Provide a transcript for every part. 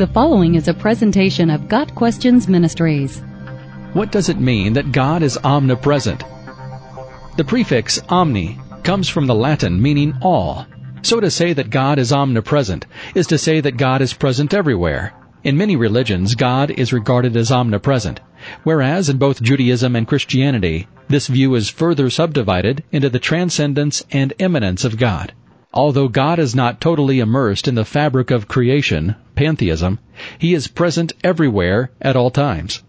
The following is a presentation of Got Questions Ministries. What does it mean that God is omnipresent? The prefix omni comes from the Latin meaning all. So to say that God is omnipresent is to say that God is present everywhere. In many religions, God is regarded as omnipresent, whereas in both Judaism and Christianity, this view is further subdivided into the transcendence and immanence of God. Although God is not totally immersed in the fabric of creation, pantheism, He is present everywhere at all times.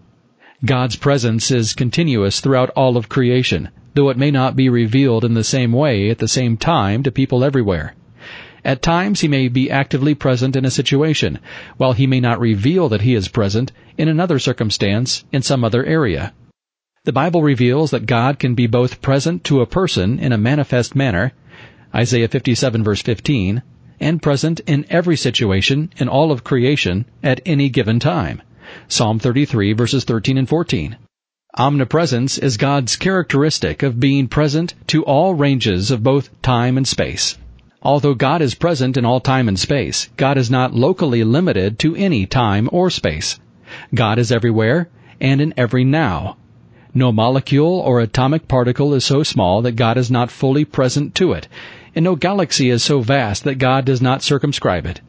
God's presence is continuous throughout all of creation, though it may not be revealed in the same way at the same time to people everywhere. At times he may be actively present in a situation, while he may not reveal that he is present in another circumstance in some other area. The Bible reveals that God can be both present to a person in a manifest manner, Isaiah 57 verse 15, and present in every situation in all of creation at any given time, Psalm 33 verses 13 and 14. Omnipresence is God's characteristic of being present to all ranges of both time and space. Although God is present in all time and space, God is not locally limited to any time or space. God is everywhere and in every now. No molecule or atomic particle is so small that God is not fully present to it, and no galaxy is so vast that God does not circumscribe it.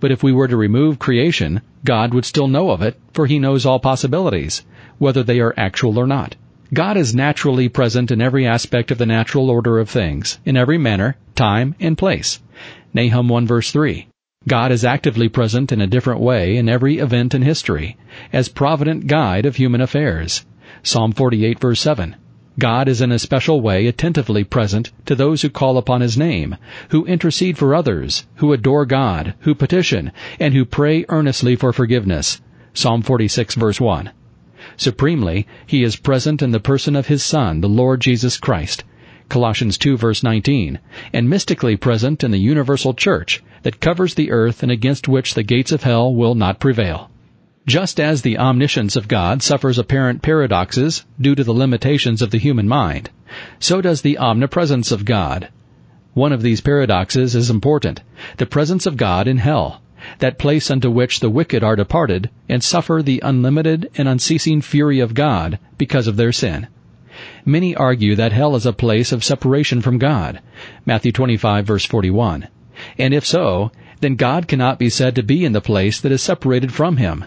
But if we were to remove creation, God would still know of it, for he knows all possibilities, whether they are actual or not. God is naturally present in every aspect of the natural order of things, in every manner, time, and place. Nahum 1 verse 3. God is actively present in a different way in every event in history, as provident guide of human affairs. Psalm 48 verse 7. God is in a special way attentively present to those who call upon His name, who intercede for others, who adore God, who petition, and who pray earnestly for forgiveness. Psalm 46 verse 1. Supremely, he is present in the person of his Son, the Lord Jesus Christ. Colossians 2 verse 19, and mystically present in the universal church that covers the earth and against which the gates of hell will not prevail. Just as the omniscience of God suffers apparent paradoxes due to the limitations of the human mind, so does the omnipresence of God. One of these paradoxes is important, the presence of God in hell that place unto which the wicked are departed, and suffer the unlimited and unceasing fury of God because of their sin. Many argue that hell is a place of separation from God, Matthew 25 verse 41. And if so, then God cannot be said to be in the place that is separated from him.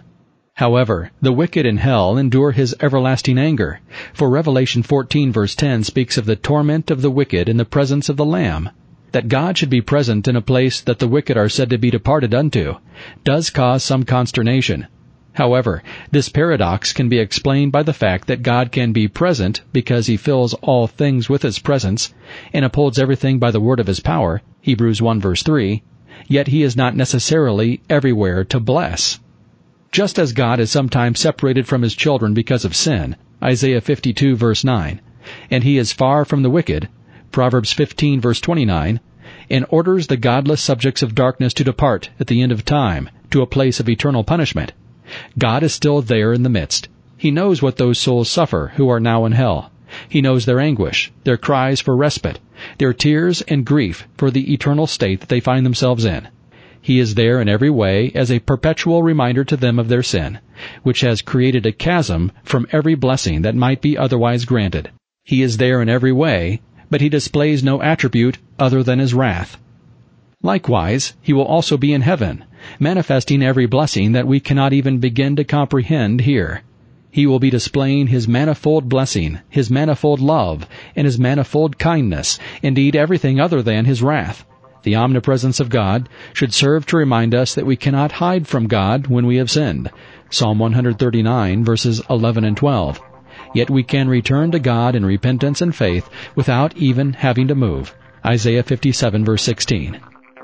However, the wicked in hell endure his everlasting anger, for Revelation 14 verse 10 speaks of the torment of the wicked in the presence of the Lamb, that God should be present in a place that the wicked are said to be departed unto, does cause some consternation. However, this paradox can be explained by the fact that God can be present because he fills all things with his presence and upholds everything by the word of his power, Hebrews 1 verse 3, yet he is not necessarily everywhere to bless. Just as God is sometimes separated from his children because of sin, Isaiah 52 verse 9, and he is far from the wicked, Proverbs 15 verse 29, and orders the godless subjects of darkness to depart at the end of time to a place of eternal punishment. God is still there in the midst. He knows what those souls suffer who are now in hell. He knows their anguish, their cries for respite, their tears and grief for the eternal state that they find themselves in. He is there in every way as a perpetual reminder to them of their sin, which has created a chasm from every blessing that might be otherwise granted. He is there in every way but he displays no attribute other than his wrath. Likewise, he will also be in heaven, manifesting every blessing that we cannot even begin to comprehend here. He will be displaying his manifold blessing, his manifold love, and his manifold kindness, indeed everything other than his wrath. The omnipresence of God should serve to remind us that we cannot hide from God when we have sinned. Psalm 139 verses 11 and 12. Yet we can return to God in repentance and faith without even having to move. Isaiah 57 verse 16.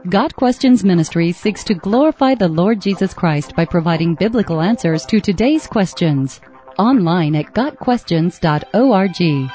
Got Questions Ministry seeks to glorify the Lord Jesus Christ by providing biblical answers to today's questions. Online at GotQuestions.org.